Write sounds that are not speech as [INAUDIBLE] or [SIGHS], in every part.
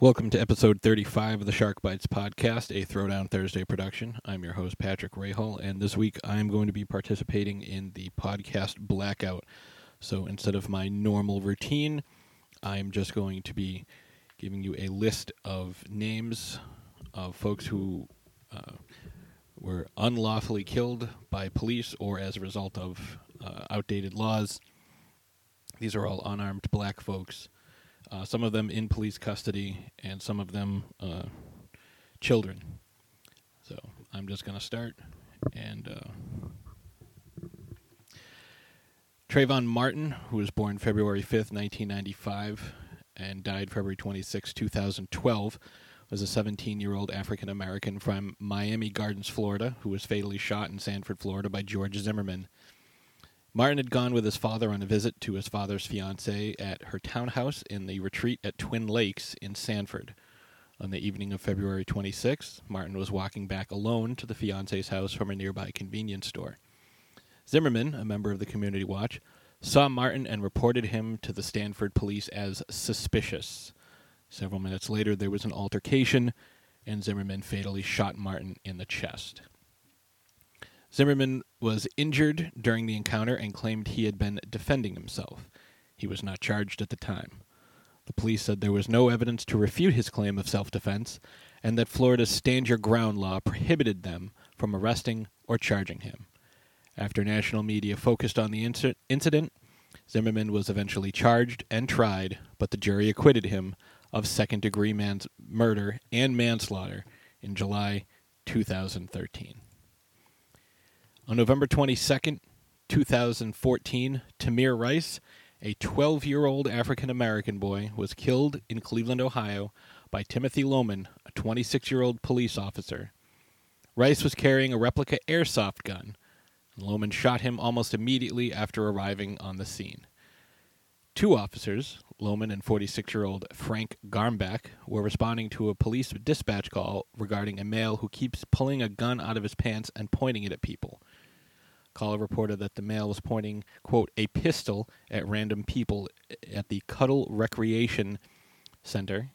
Welcome to episode 35 of the Shark Bites podcast, a Throwdown Thursday production. I'm your host, Patrick Rahal, and this week I'm going to be participating in the podcast Blackout. So instead of my normal routine, I'm just going to be giving you a list of names of folks who uh, were unlawfully killed by police or as a result of uh, outdated laws. These are all unarmed black folks uh, some of them in police custody, and some of them uh, children. So I'm just going to start. And uh, Trayvon Martin, who was born February 5th, 1995, and died February 26, 2012, was a 17 year old African American from Miami Gardens, Florida, who was fatally shot in Sanford, Florida by George Zimmerman. Martin had gone with his father on a visit to his father's fiancee at her townhouse in the retreat at Twin Lakes in Sanford. On the evening of February 26th, Martin was walking back alone to the fiancee's house from a nearby convenience store. Zimmerman, a member of the Community Watch, saw Martin and reported him to the Sanford police as suspicious. Several minutes later, there was an altercation, and Zimmerman fatally shot Martin in the chest. Zimmerman was injured during the encounter and claimed he had been defending himself. He was not charged at the time. The police said there was no evidence to refute his claim of self defense and that Florida's stand your ground law prohibited them from arresting or charging him. After national media focused on the inc- incident, Zimmerman was eventually charged and tried, but the jury acquitted him of second degree mans- murder and manslaughter in July 2013. On November 22nd, 2014, Tamir Rice, a 12 year old African American boy, was killed in Cleveland, Ohio by Timothy Loehmann, a 26 year old police officer. Rice was carrying a replica airsoft gun. And Loehmann shot him almost immediately after arriving on the scene. Two officers, Loehmann and 46 year old Frank Garmback, were responding to a police dispatch call regarding a male who keeps pulling a gun out of his pants and pointing it at people. Caller reported that the male was pointing, quote, a pistol at random people at the Cudell Recreation Center,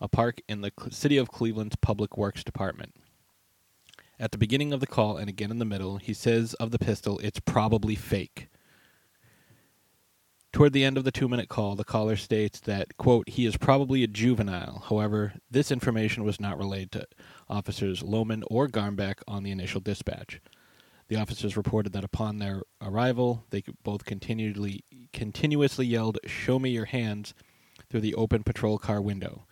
a park in the City of Cleveland's Public Works Department. At the beginning of the call and again in the middle, he says of the pistol, it's probably fake. Toward the end of the two minute call, the caller states that, quote, he is probably a juvenile. However, this information was not relayed to officers Loehmann or Garmback on the initial dispatch. The officers reported that upon their arrival, they both continually, continuously yelled, Show me your hands, through the open patrol car window.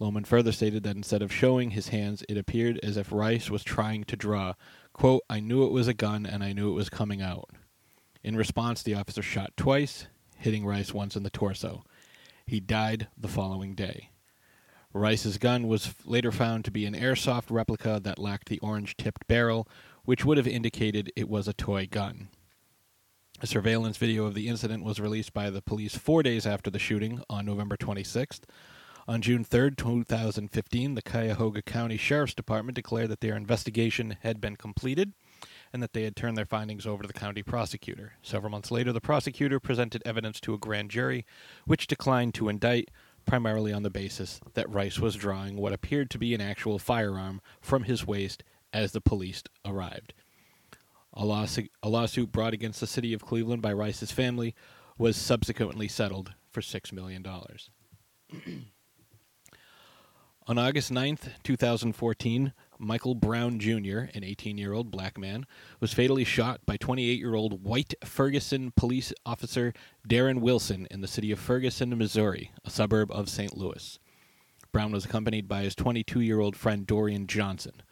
Loehmann further stated that instead of showing his hands, it appeared as if Rice was trying to draw. Quote, I knew it was a gun and I knew it was coming out. In response, the officer shot twice, hitting Rice once in the torso. He died the following day. Rice's gun was later found to be an airsoft replica that lacked the orange tipped barrel, which would have indicated it was a toy gun. A surveillance video of the incident was released by the police four days after the shooting on November 26th. On June 3rd, 2015, the Cuyahoga County Sheriff's Department declared that their investigation had been completed and that they had turned their findings over to the county prosecutor. Several months later, the prosecutor presented evidence to a grand jury, which declined to indict, primarily on the basis that Rice was drawing what appeared to be an actual firearm from his waist as the police arrived. A lawsuit, a lawsuit brought against the city of Cleveland by Rice's family was subsequently settled for $6 million. [CLEARS THROAT] On August 9th, 2014, Michael Brown Jr., an 18 year old black man, was fatally shot by 28 year old white Ferguson police officer Darren Wilson in the city of Ferguson, Missouri, a suburb of St. Louis. Brown was accompanied by his 22 year old friend Dorian Johnson.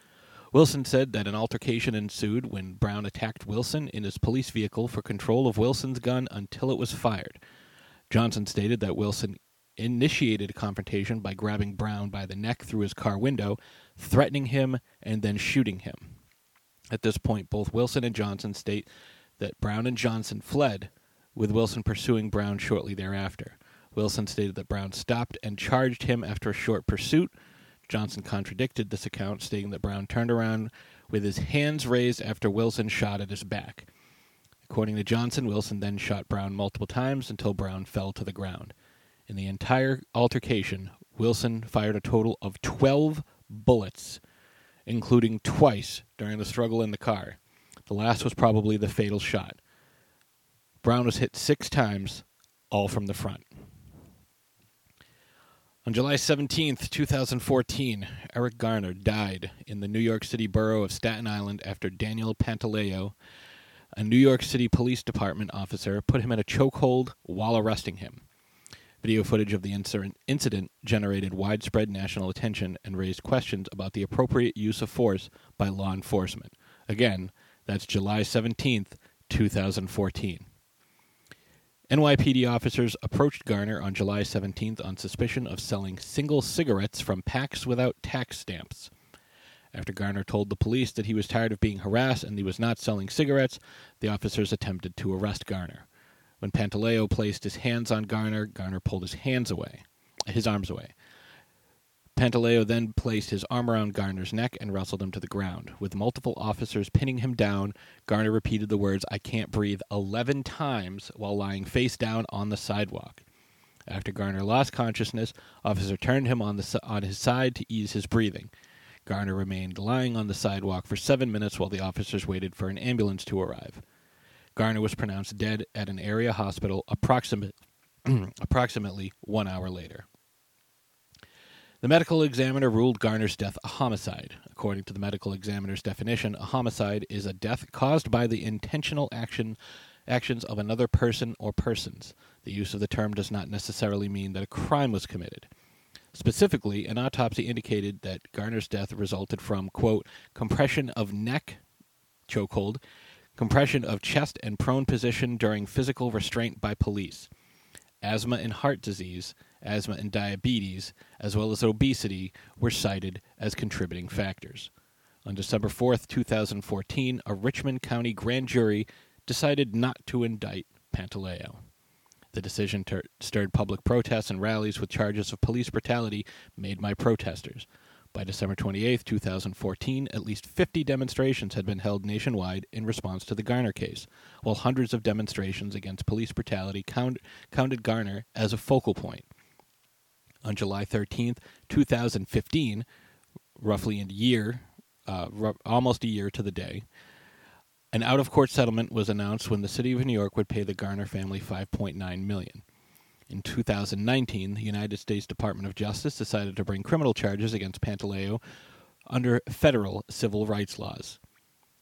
Wilson said that an altercation ensued when Brown attacked Wilson in his police vehicle for control of Wilson's gun until it was fired. Johnson stated that Wilson initiated a confrontation by grabbing Brown by the neck through his car window, threatening him, and then shooting him. At this point, both Wilson and Johnson state that Brown and Johnson fled, with Wilson pursuing Brown shortly thereafter. Wilson stated that Brown stopped and charged him after a short pursuit, Johnson contradicted this account, stating that Brown turned around with his hands raised after Wilson shot at his back. According to Johnson, Wilson then shot Brown multiple times until Brown fell to the ground. In the entire altercation, Wilson fired a total of 12 bullets, including twice during the struggle in the car. The last was probably the fatal shot. Brown was hit six times, all from the front. On July 17th, 2014, Eric Garner died in the New York City borough of Staten Island after Daniel Pantaleo, a New York City Police Department officer, put him in a chokehold while arresting him. Video footage of the incident generated widespread national attention and raised questions about the appropriate use of force by law enforcement. Again, that's July 17th, 2014. NYPD officers approached Garner on July 17th on suspicion of selling single cigarettes from packs without tax stamps. After Garner told the police that he was tired of being harassed and he was not selling cigarettes, the officers attempted to arrest Garner. When Pantaleo placed his hands on Garner, Garner pulled his hands away, his arms away. Pantaleo then placed his arm around Garner's neck and wrestled him to the ground. With multiple officers pinning him down, Garner repeated the words, I can't breathe, 11 times while lying face down on the sidewalk. After Garner lost consciousness, officer turned him on, the, on his side to ease his breathing. Garner remained lying on the sidewalk for seven minutes while the officers waited for an ambulance to arrive. Garner was pronounced dead at an area hospital approximate, [CLEARS THROAT] approximately one hour later. The medical examiner ruled Garner's death a homicide. According to the medical examiner's definition, a homicide is a death caused by the intentional action actions of another person or persons. The use of the term does not necessarily mean that a crime was committed. Specifically, an autopsy indicated that Garner's death resulted from, quote, compression of neck, chokehold, compression of chest and prone position during physical restraint by police, asthma and heart disease, asthma, and diabetes, as well as obesity, were cited as contributing factors. On December 4, 2014, a Richmond County grand jury decided not to indict Pantaleo. The decision ter- stirred public protests and rallies with charges of police brutality made by protesters. By December 28, 2014, at least 50 demonstrations had been held nationwide in response to the Garner case, while hundreds of demonstrations against police brutality count- counted Garner as a focal point on July 13th, 2015, roughly a year, uh, r- almost a year to the day. An out-of-court settlement was announced when the city of New York would pay the Garner family 5.9 million. In 2019, the United States Department of Justice decided to bring criminal charges against Pantaleo under federal civil rights laws.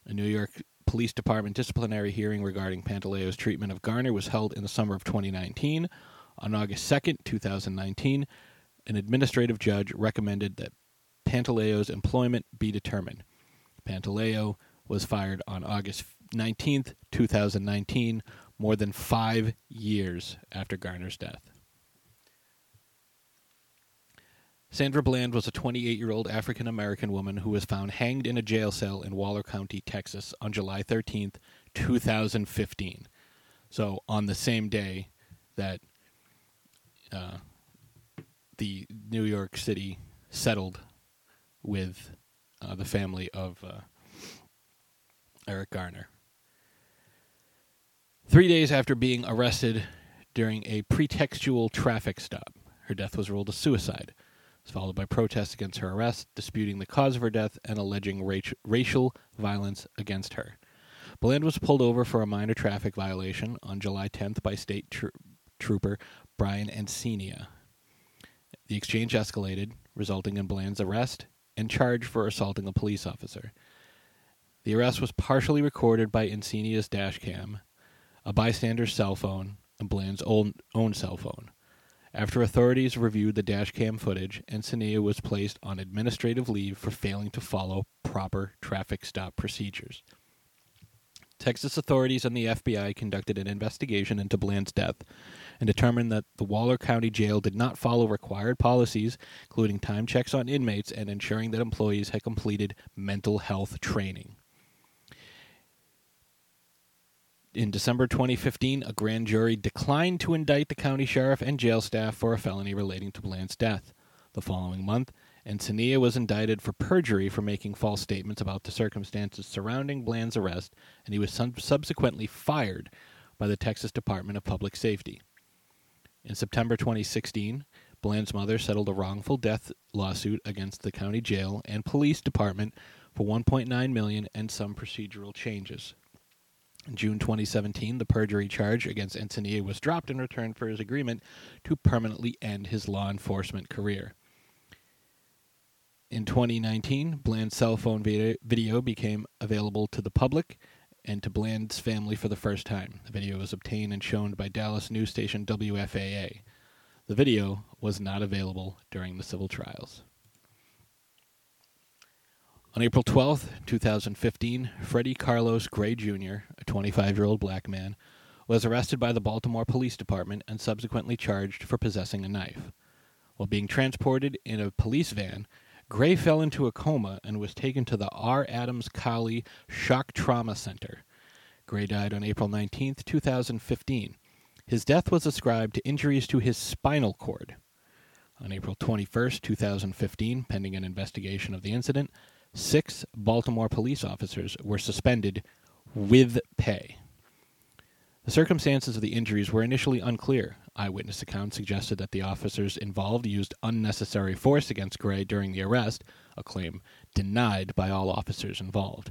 A New York Police Department disciplinary hearing regarding Pantaleo's treatment of Garner was held in the summer of 2019. On August 2nd, 2019, an administrative judge recommended that Pantaleo's employment be determined. Pantaleo was fired on August 19th, 2019, more than five years after Garner's death. Sandra Bland was a 28 year old African American woman who was found hanged in a jail cell in Waller County, Texas on July 13th, 2015. So, on the same day that uh, the New York City settled with uh, the family of uh, Eric Garner. Three days after being arrested during a pretextual traffic stop, her death was ruled a suicide. It was followed by protests against her arrest, disputing the cause of her death, and alleging racial violence against her. Bland was pulled over for a minor traffic violation on July 10th by state tr- trooper Brian Encinia, the exchange escalated, resulting in Bland's arrest and charge for assaulting a police officer. The arrest was partially recorded by Encinia's dashcam, a bystander's cell phone, and Bland's own, own cell phone. After authorities reviewed the dashcam footage, Encinia was placed on administrative leave for failing to follow proper traffic stop procedures. Texas authorities and the FBI conducted an investigation into Bland's death and determined that the Waller County Jail did not follow required policies, including time checks on inmates and ensuring that employees had completed mental health training. In December 2015, a grand jury declined to indict the county sheriff and jail staff for a felony relating to Bland's death. The following month, Encinia was indicted for perjury for making false statements about the circumstances surrounding Bland's arrest, and he was subsequently fired by the Texas Department of Public Safety. In September 2016, Bland's mother settled a wrongful death lawsuit against the county jail and police department for 1.9 million and some procedural changes. In June 2017, the perjury charge against Encinia was dropped in return for his agreement to permanently end his law enforcement career. In 2019, Bland's cell phone video became available to the public and to Bland's family for the first time. The video was obtained and shown by Dallas news station WFAA. The video was not available during the civil trials. On April 12, 2015, Freddie Carlos Gray Jr., a 25 year old black man, was arrested by the Baltimore Police Department and subsequently charged for possessing a knife. While being transported in a police van, Gray fell into a coma and was taken to the R. Adams Cowley Shock Trauma Center. Gray died on April 19, 2015. His death was ascribed to injuries to his spinal cord. On April 21, 2015, pending an investigation of the incident, six Baltimore police officers were suspended with pay. The circumstances of the injuries were initially unclear. Eyewitness accounts suggested that the officers involved used unnecessary force against Gray during the arrest, a claim denied by all officers involved.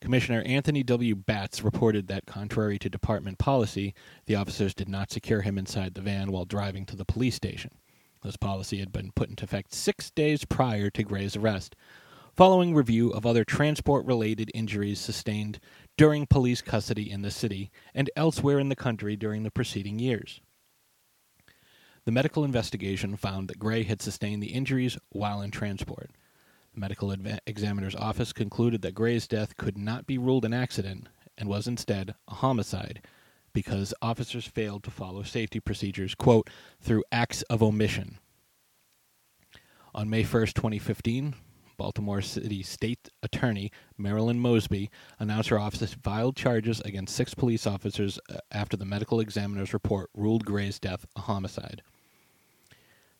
Commissioner Anthony W. Batts reported that, contrary to department policy, the officers did not secure him inside the van while driving to the police station. This policy had been put into effect six days prior to Gray's arrest, following review of other transport related injuries sustained during police custody in the city and elsewhere in the country during the preceding years. The medical investigation found that Gray had sustained the injuries while in transport. The medical adva- examiner's office concluded that Gray's death could not be ruled an accident and was instead a homicide because officers failed to follow safety procedures, quote, through acts of omission. On May 1st, 2015, Baltimore City State Attorney Marilyn Mosby announced her office filed charges against six police officers uh, after the medical examiner's report ruled Gray's death a homicide.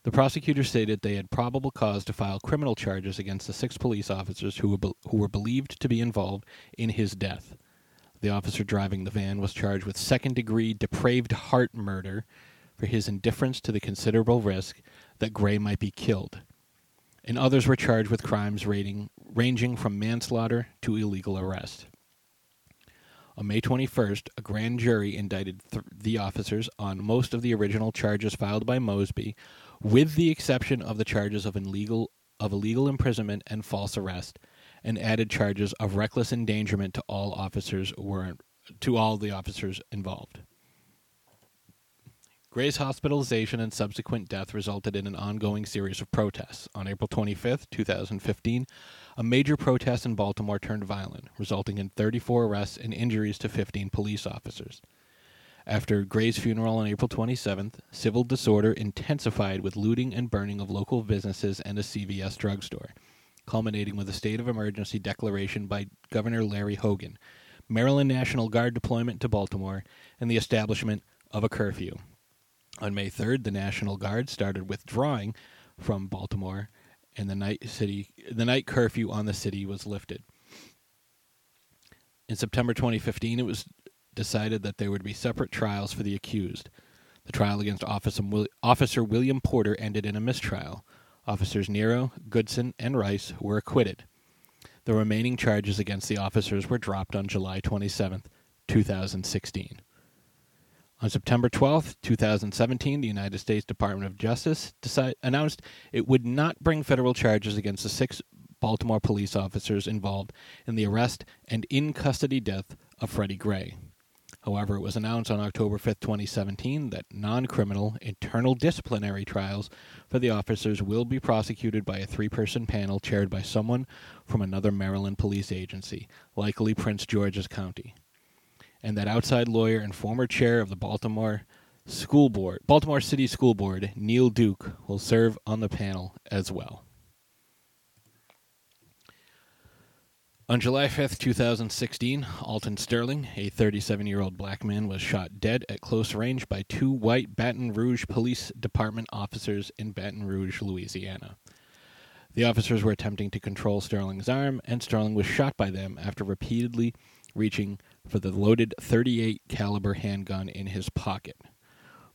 The prosecutor stated they had probable cause to file criminal charges against the six police officers who were, be- who were believed to be involved in his death. The officer driving the van was charged with second degree depraved heart murder for his indifference to the considerable risk that Gray might be killed and others were charged with crimes rating, ranging from manslaughter to illegal arrest. On May 21st, a grand jury indicted th- the officers on most of the original charges filed by Mosby, with the exception of the charges of illegal of illegal imprisonment and false arrest, and added charges of reckless endangerment to all officers were to all the officers involved. Gray's hospitalization and subsequent death resulted in an ongoing series of protests. On April 25, 2015, a major protest in Baltimore turned violent, resulting in 34 arrests and injuries to 15 police officers. After Gray's funeral on April 27th, civil disorder intensified with looting and burning of local businesses and a CVS drugstore, culminating with a state of emergency declaration by Governor Larry Hogan, Maryland National Guard deployment to Baltimore, and the establishment of a curfew. On May 3rd, the National Guard started withdrawing from Baltimore, and the night city the night curfew on the city was lifted. In September 2015, it was decided that there would be separate trials for the accused. The trial against Officer William Porter ended in a mistrial. Officers Nero, Goodson, and Rice were acquitted. The remaining charges against the officers were dropped on July 27, 2016. On September 12, 2017, the United States Department of Justice announced it would not bring federal charges against the six Baltimore police officers involved in the arrest and in custody death of Freddie Gray. However, it was announced on October 5, 2017, that non criminal internal disciplinary trials for the officers will be prosecuted by a three person panel chaired by someone from another Maryland police agency, likely Prince George's County and that outside lawyer and former chair of the Baltimore School Board, Baltimore City School Board, Neil Duke, will serve on the panel as well. On July 5th, 2016, Alton Sterling, a 37 year old black man, was shot dead at close range by two white Baton Rouge Police Department officers in Baton Rouge, Louisiana. The officers were attempting to control Sterling's arm, and Sterling was shot by them after repeatedly reaching for the loaded 38 caliber handgun in his pocket.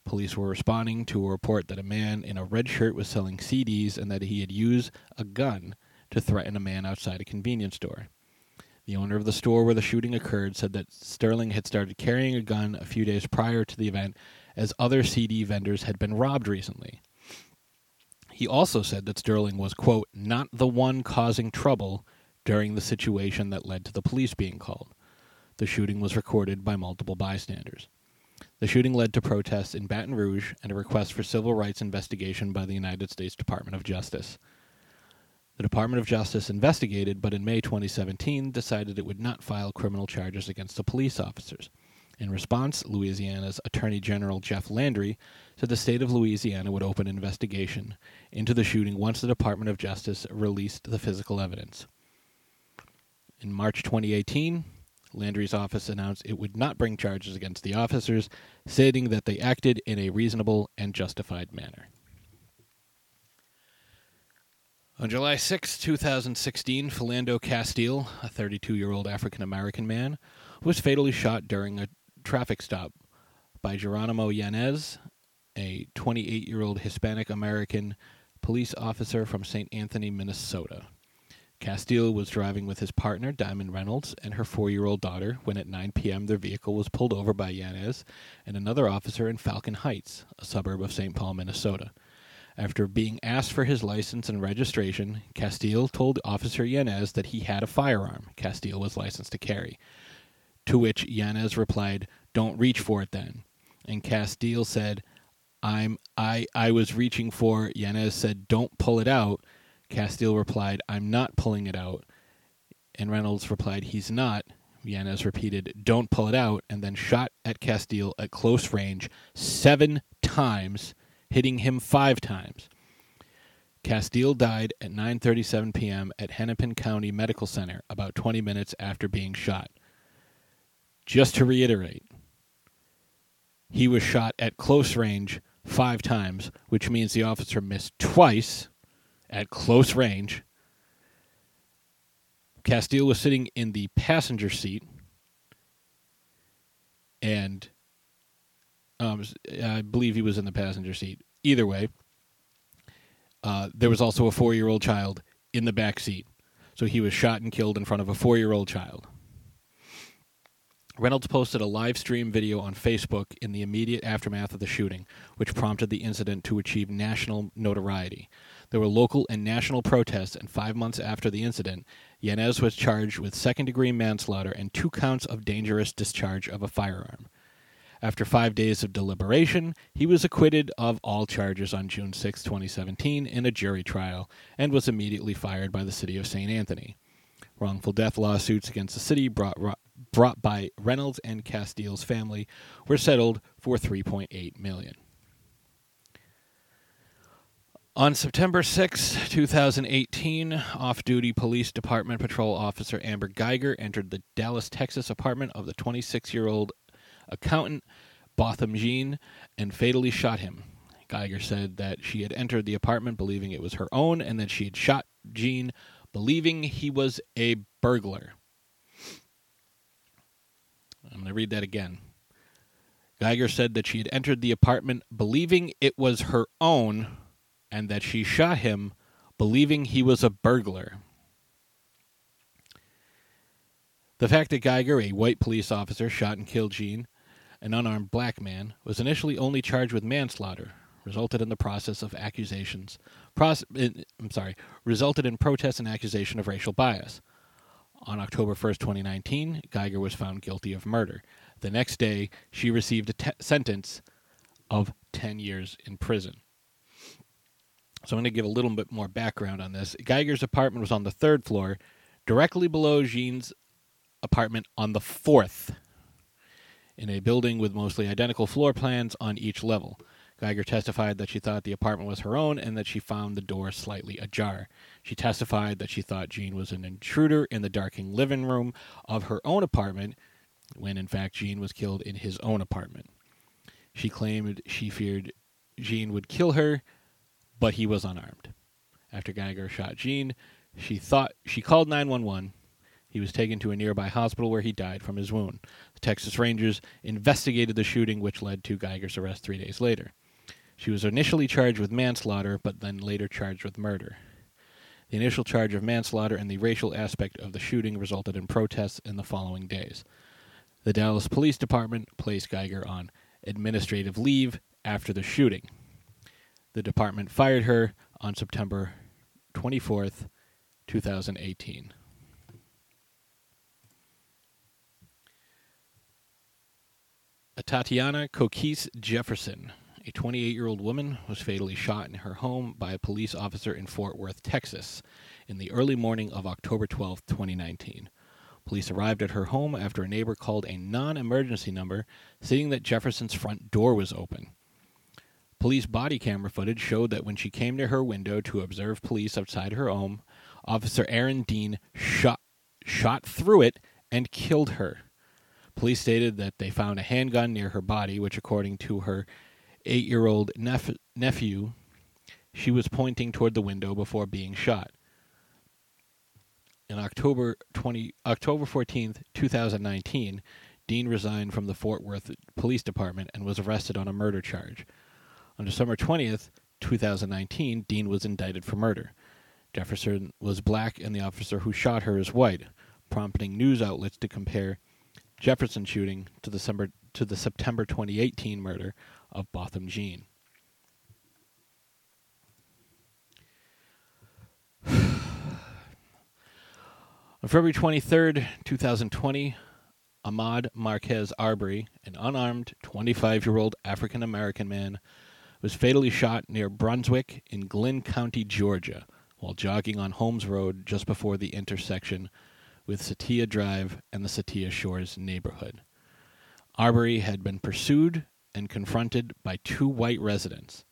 Police were responding to a report that a man in a red shirt was selling CDs and that he had used a gun to threaten a man outside a convenience store. The owner of the store where the shooting occurred said that Sterling had started carrying a gun a few days prior to the event, as other CD vendors had been robbed recently. He also said that Sterling was, quote, not the one causing trouble during the situation that led to the police being called. The shooting was recorded by multiple bystanders. The shooting led to protests in Baton Rouge and a request for civil rights investigation by the United States Department of Justice. The Department of Justice investigated, but in May 2017 decided it would not file criminal charges against the police officers. In response, Louisiana's Attorney General Jeff Landry said the state of Louisiana would open an investigation into the shooting once the Department of Justice released the physical evidence. In March 2018, Landry's office announced it would not bring charges against the officers, stating that they acted in a reasonable and justified manner. On July 6, 2016, Philando Castile, a 32 year old African American man, was fatally shot during a traffic stop by Geronimo Yanez, a 28 year old Hispanic American police officer from St. Anthony, Minnesota. Castile was driving with his partner, Diamond Reynolds, and her four year old daughter when at 9 p.m. their vehicle was pulled over by Yanez and another officer in Falcon Heights, a suburb of St. Paul, Minnesota. After being asked for his license and registration, Castile told Officer Yanez that he had a firearm Castile was licensed to carry. To which Yanez replied, Don't reach for it then. And Castile said, I'm I I was reaching for Yanez said, Don't pull it out. Castile replied, I'm not pulling it out. And Reynolds replied, He's not. Yanez repeated, Don't pull it out, and then shot at Castile at close range seven times, hitting him five times. Castile died at 9:37 p.m. at Hennepin County Medical Center about 20 minutes after being shot. Just to reiterate, he was shot at close range 5 times, which means the officer missed twice at close range. Castile was sitting in the passenger seat, and um, I believe he was in the passenger seat. Either way, uh, there was also a four year old child in the back seat. So he was shot and killed in front of a four year old child. Reynolds posted a live stream video on Facebook in the immediate aftermath of the shooting, which prompted the incident to achieve national notoriety. There were local and national protests, and five months after the incident, Yanez was charged with second degree manslaughter and two counts of dangerous discharge of a firearm. After five days of deliberation, he was acquitted of all charges on June 6, 2017, in a jury trial, and was immediately fired by the city of St. Anthony. Wrongful death lawsuits against the city brought, brought by Reynolds and Castile's family were settled for 3.8 million. On September 6, 2018, off duty Police Department Patrol Officer Amber Guyger entered the Dallas, Texas apartment of the 26 year old accountant Botham Jean and fatally shot him. Guyger said that she had entered the apartment believing it was her own and that she had shot Jean believing he was a burglar. I'm going to read that again. Guyger said that she had entered the apartment believing it was her own and that she shot him believing he was a burglar. The fact that Guyger, a white police officer, shot and killed Jean, an unarmed black man, was initially only charged with manslaughter, resulted in the process of accusations. I'm sorry, resulted in protests and accusation of racial bias. On October 1st, 2019, Guyger was found guilty of murder. The next day, she received a te- sentence of 10 years in prison. So I'm going to give a little bit more background on this. Guyger's apartment was on the third floor, directly below Jean's apartment on the fourth, in a building with mostly identical floor plans on each level. Guyger testified that she thought the apartment was her own and that she found the door slightly ajar. She testified that she thought Jean was an intruder in the darkened living room of her own apartment, when in fact Jean was killed in his own apartment. She claimed she feared Jean would kill her, but he was unarmed. After Guyger shot Jean, she thought she called 911. He was taken to a nearby hospital where he died from his wound. The Texas Rangers investigated the shooting, which led to Guyger's arrest three days later. She was initially charged with manslaughter, but then later charged with murder. The initial charge of manslaughter and the racial aspect of the shooting resulted in protests in the following days. The Dallas Police Department placed Guyger on administrative leave after the shooting. The department fired her on September 24th, 2018. Tatiana Koquice Jefferson, a 28 year old woman, was fatally shot in her home by a police officer in Fort Worth, Texas, in the early morning of October 12, 2019. Police arrived at her home after a neighbor called a non emergency number stating that Jefferson's front door was open. Police body camera footage showed that when she came to her window to observe police outside her home, Officer Aaron Dean shot, shot through it and killed her. Police stated that they found a handgun near her body, which, according to her eight year old nep- nephew, she was pointing toward the window before being shot. In October 20, October 14th, 2019, Dean resigned from the Fort Worth Police Department and was arrested on a murder charge. On December 20th, 2019, Dean was indicted for murder. Jefferson was black and the officer who shot her is white, prompting news outlets to compare Jefferson shooting to the, December, to the September 2018 murder of Botham Jean. [SIGHS] On February 23rd, 2020, Ahmaud Marquez Arbery, an unarmed 25 year old African American man, was fatally shot near Brunswick in Glynn County, Georgia, while jogging on Holmes Road just before the intersection with Satilla Drive and the Satilla Shores neighborhood. Arbery had been pursued and confronted by two white residents,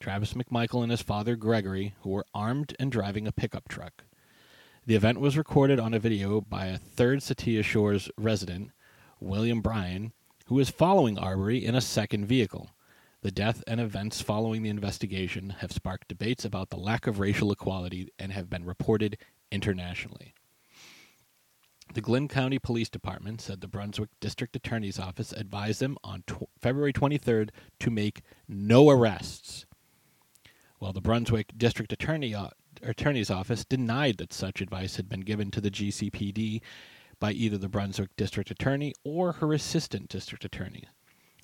Travis McMichael and his father Gregory, who were armed and driving a pickup truck. The event was recorded on a video by a third Satilla Shores resident, William Bryan, who was following Arbery in a second vehicle. The death and events following the investigation have sparked debates about the lack of racial equality and have been reported internationally. The Glynn County Police Department said the Brunswick District Attorney's Office advised them on tw- February 23rd to make no arrests, while the Brunswick District Attorney uh, Attorney's Office denied that such advice had been given to the GCPD by either the Brunswick District Attorney or her Assistant District Attorney.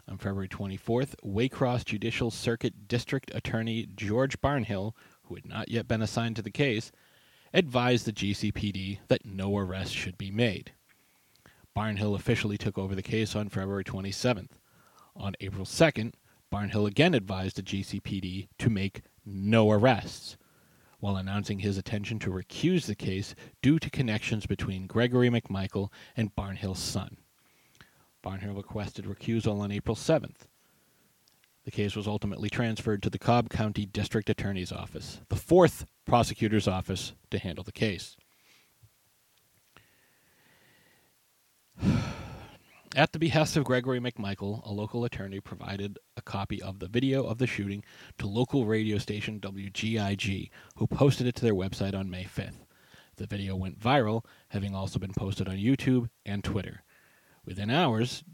On February 24th, Waycross Judicial Circuit District Attorney George Barnhill, who had not yet been assigned to the case, advised the GCPD that no arrest should be made. Barnhill officially took over the case on February 27th. On April 2nd, Barnhill again advised the GCPD to make no arrests while announcing his intention to recuse the case due to connections between Gregory McMichael and Barnhill's son. Barnhill requested recusal on April 7th. The case was ultimately transferred to the Cobb County District Attorney's Office, the fourth prosecutor's office to handle the case. [SIGHS] At the behest of Gregory McMichael, a local attorney provided a copy of the video of the shooting to local radio station WGIG, who posted it to their website on May 5th. The video went viral, having also been posted on YouTube and Twitter. Within hours,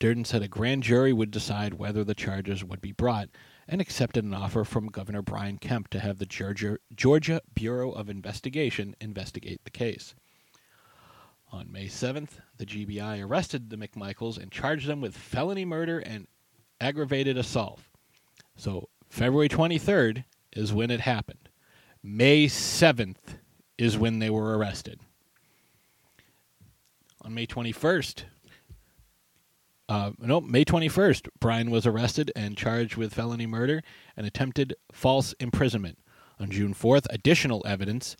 Durden said a grand jury would decide whether the charges would be brought and accepted an offer from Governor Brian Kemp to have the Georgia, Georgia Bureau of Investigation investigate the case. On May 7th, the GBI arrested the McMichaels and charged them with felony murder and aggravated assault. So, February 23rd is when it happened. May 7th is when they were arrested. On May 21st, uh, no, May 21st, Bryan was arrested and charged with felony murder and attempted false imprisonment. On June 4th, additional evidence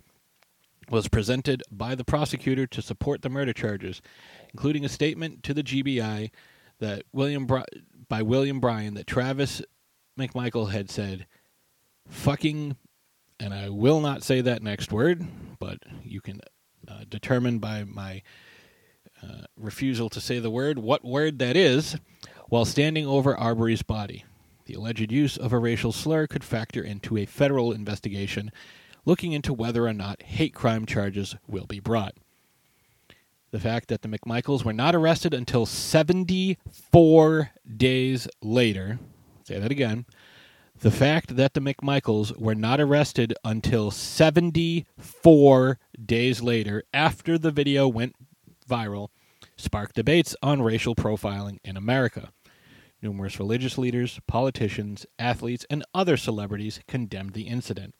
was presented by the prosecutor to support the murder charges, including a statement to the GBI that William Bri- by William Bryan that Travis McMichael had said, "Fucking," and I will not say that next word, but you can uh, determine by my uh, refusal to say the word what word that is, while standing over Arbery's body. The alleged use of a racial slur could factor into a federal investigation looking into whether or not hate crime charges will be brought. the fact that the McMichaels were not arrested until 74 days later. Say that again. The fact that the McMichaels were not arrested until 74 days later after the video went viral sparked debates on racial profiling in America. Numerous religious leaders, politicians, athletes, and other celebrities condemned the incident.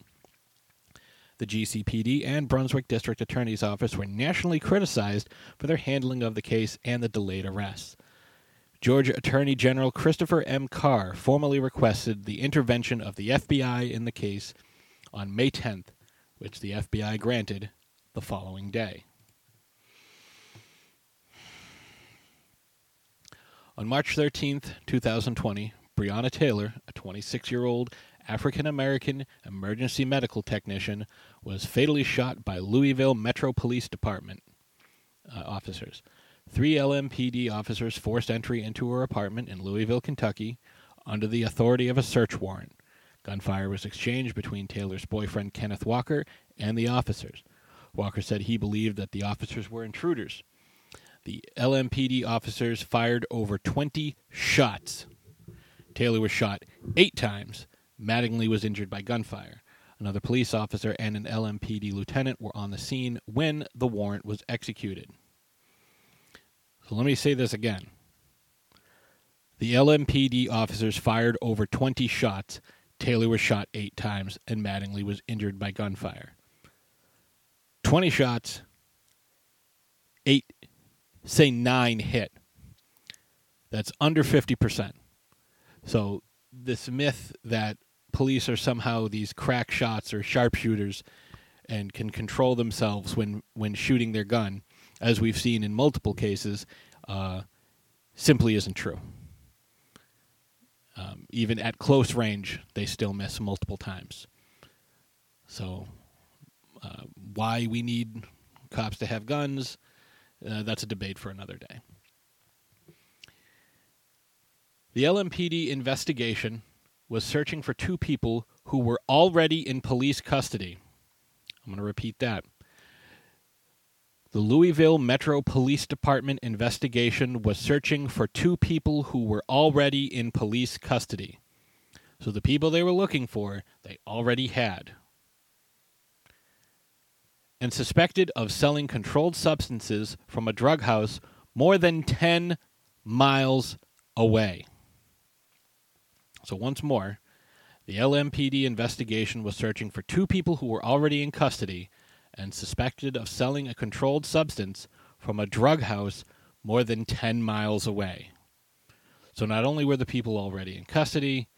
The GCPD and Brunswick District Attorney's Office were nationally criticized for their handling of the case and the delayed arrests. Georgia Attorney General Christopher M. Carr formally requested the intervention of the FBI in the case on May 10th, which the FBI granted the following day. On March 13th, 2020, Breonna Taylor, a 26 year old African American emergency medical technician, was fatally shot by Louisville Metro Police Department uh, officers. Three LMPD officers forced entry into her apartment in Louisville, Kentucky, under the authority of a search warrant. Gunfire was exchanged between Taylor's boyfriend Kenneth Walker and the officers. Walker said he believed that the officers were intruders. The LMPD officers fired over 20 shots. Taylor was shot eight times Mattingly was injured by gunfire. Another police officer and an LMPD lieutenant were on the scene when the warrant was executed. So let me say this again. The LMPD officers fired over 20 shots. Taylor was shot eight times, and Mattingly was injured by gunfire. 20 shots, eight, say nine hit. That's under 50%. So this myth that police are somehow these crack shots or sharpshooters and can control themselves when, when shooting their gun, as we've seen in multiple cases, uh, simply isn't true. Um, even at close range, they still miss multiple times. So, uh, why we need cops to have guns, uh, that's a debate for another day. The LMPD investigation was searching for two people who were already in police custody. I'm going to repeat that. The Louisville Metro Police Department investigation was searching for two people who were already in police custody. So the people they were looking for, they already had. And suspected of selling controlled substances from a drug house more than 10 miles away. So, once more, the LMPD investigation was searching for two people who were already in custody and suspected of selling a controlled substance from a drug house more than 10 miles away. So, not only were the people already in custody,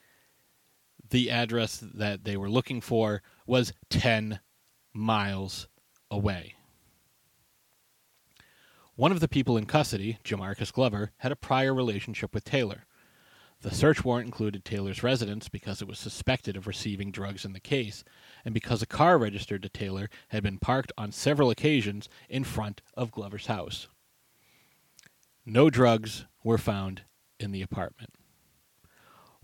the address that they were looking for was 10 miles away. One of the people in custody, Jamarcus Glover, had a prior relationship with Taylor. The search warrant included Taylor's residence because it was suspected of receiving drugs in the case, and because a car registered to Taylor had been parked on several occasions in front of Glover's house. No drugs were found in the apartment.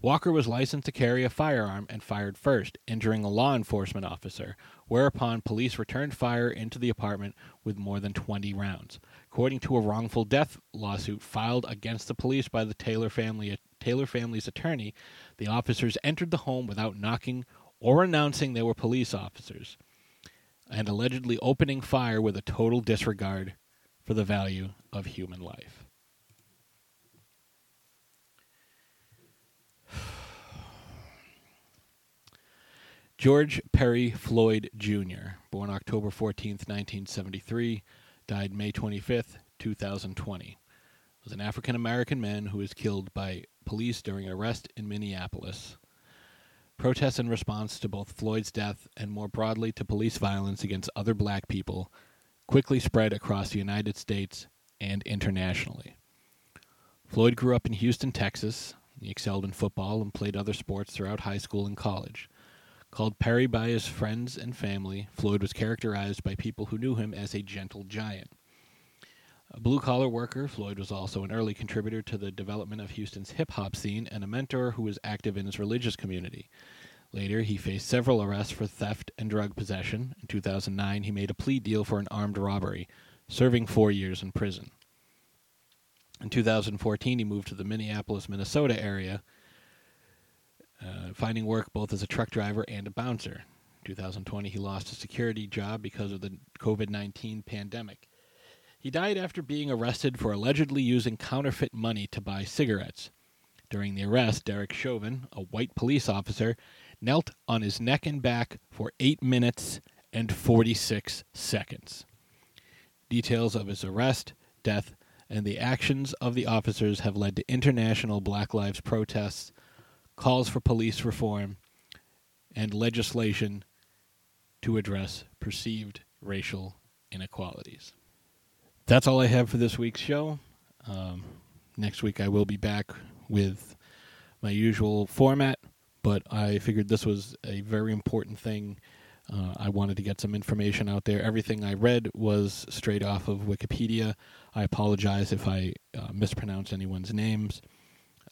Walker was licensed to carry a firearm and fired first, injuring a law enforcement officer, whereupon police returned fire into the apartment with more than 20 rounds. According to a wrongful death lawsuit filed against the police by the Taylor family Taylor family's attorney, the officers entered the home without knocking or announcing they were police officers, and allegedly opening fire with a total disregard for the value of human life. George Perry Floyd Jr., born October 14, 1973, died May 25, 2020, was an African American man who was killed by police during arrest in Minneapolis. Protests in response to both Floyd's death and more broadly to police violence against other black people quickly spread across the United States and internationally. Floyd grew up in Houston, Texas. He excelled in football and played other sports throughout high school and college. Called Perry by his friends and family, Floyd was characterized by people who knew him as a gentle giant. A blue collar worker, Floyd was also an early contributor to the development of Houston's hip hop scene and a mentor who was active in his religious community. Later, he faced several arrests for theft and drug possession. In 2009, he made a plea deal for an armed robbery. serving four years in prison. In 2014, he moved to the Minneapolis, Minnesota area, uh, finding work both as a truck driver and a bouncer. 2020, he lost his security job because of the COVID 19 pandemic. He died after being arrested for allegedly using counterfeit money to buy cigarettes. During the arrest, Derek Chauvin, a white police officer, knelt on his neck and back for 8 minutes and 46 seconds. Details of his arrest, death, and the actions of the officers have led to international Black Lives protests, calls for police reform, and legislation to address perceived racial inequalities. That's all I have for this week's show. Um, next week I will be back with my usual format, but I figured this was a very important thing. Uh, I wanted to get some information out there. Everything I read was straight off of Wikipedia. I apologize if I uh, mispronounce anyone's names.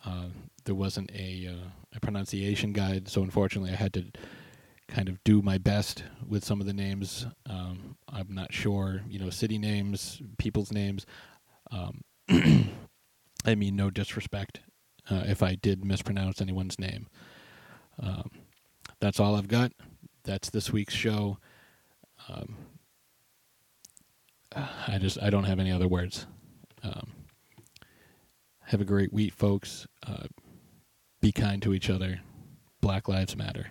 Uh, there wasn't a, uh, a pronunciation guide, so unfortunately I had to kind of do my best with some of the names. Um, I'm not sure, you know, city names, people's names. Um, [CLEARS THROAT] I mean, no disrespect uh, if I did mispronounce anyone's name. Um, that's all I've got. That's this week's show. Um, I just I don't have any other words. Um, have a great week, folks. Uh, be kind to each other. Black Lives Matter.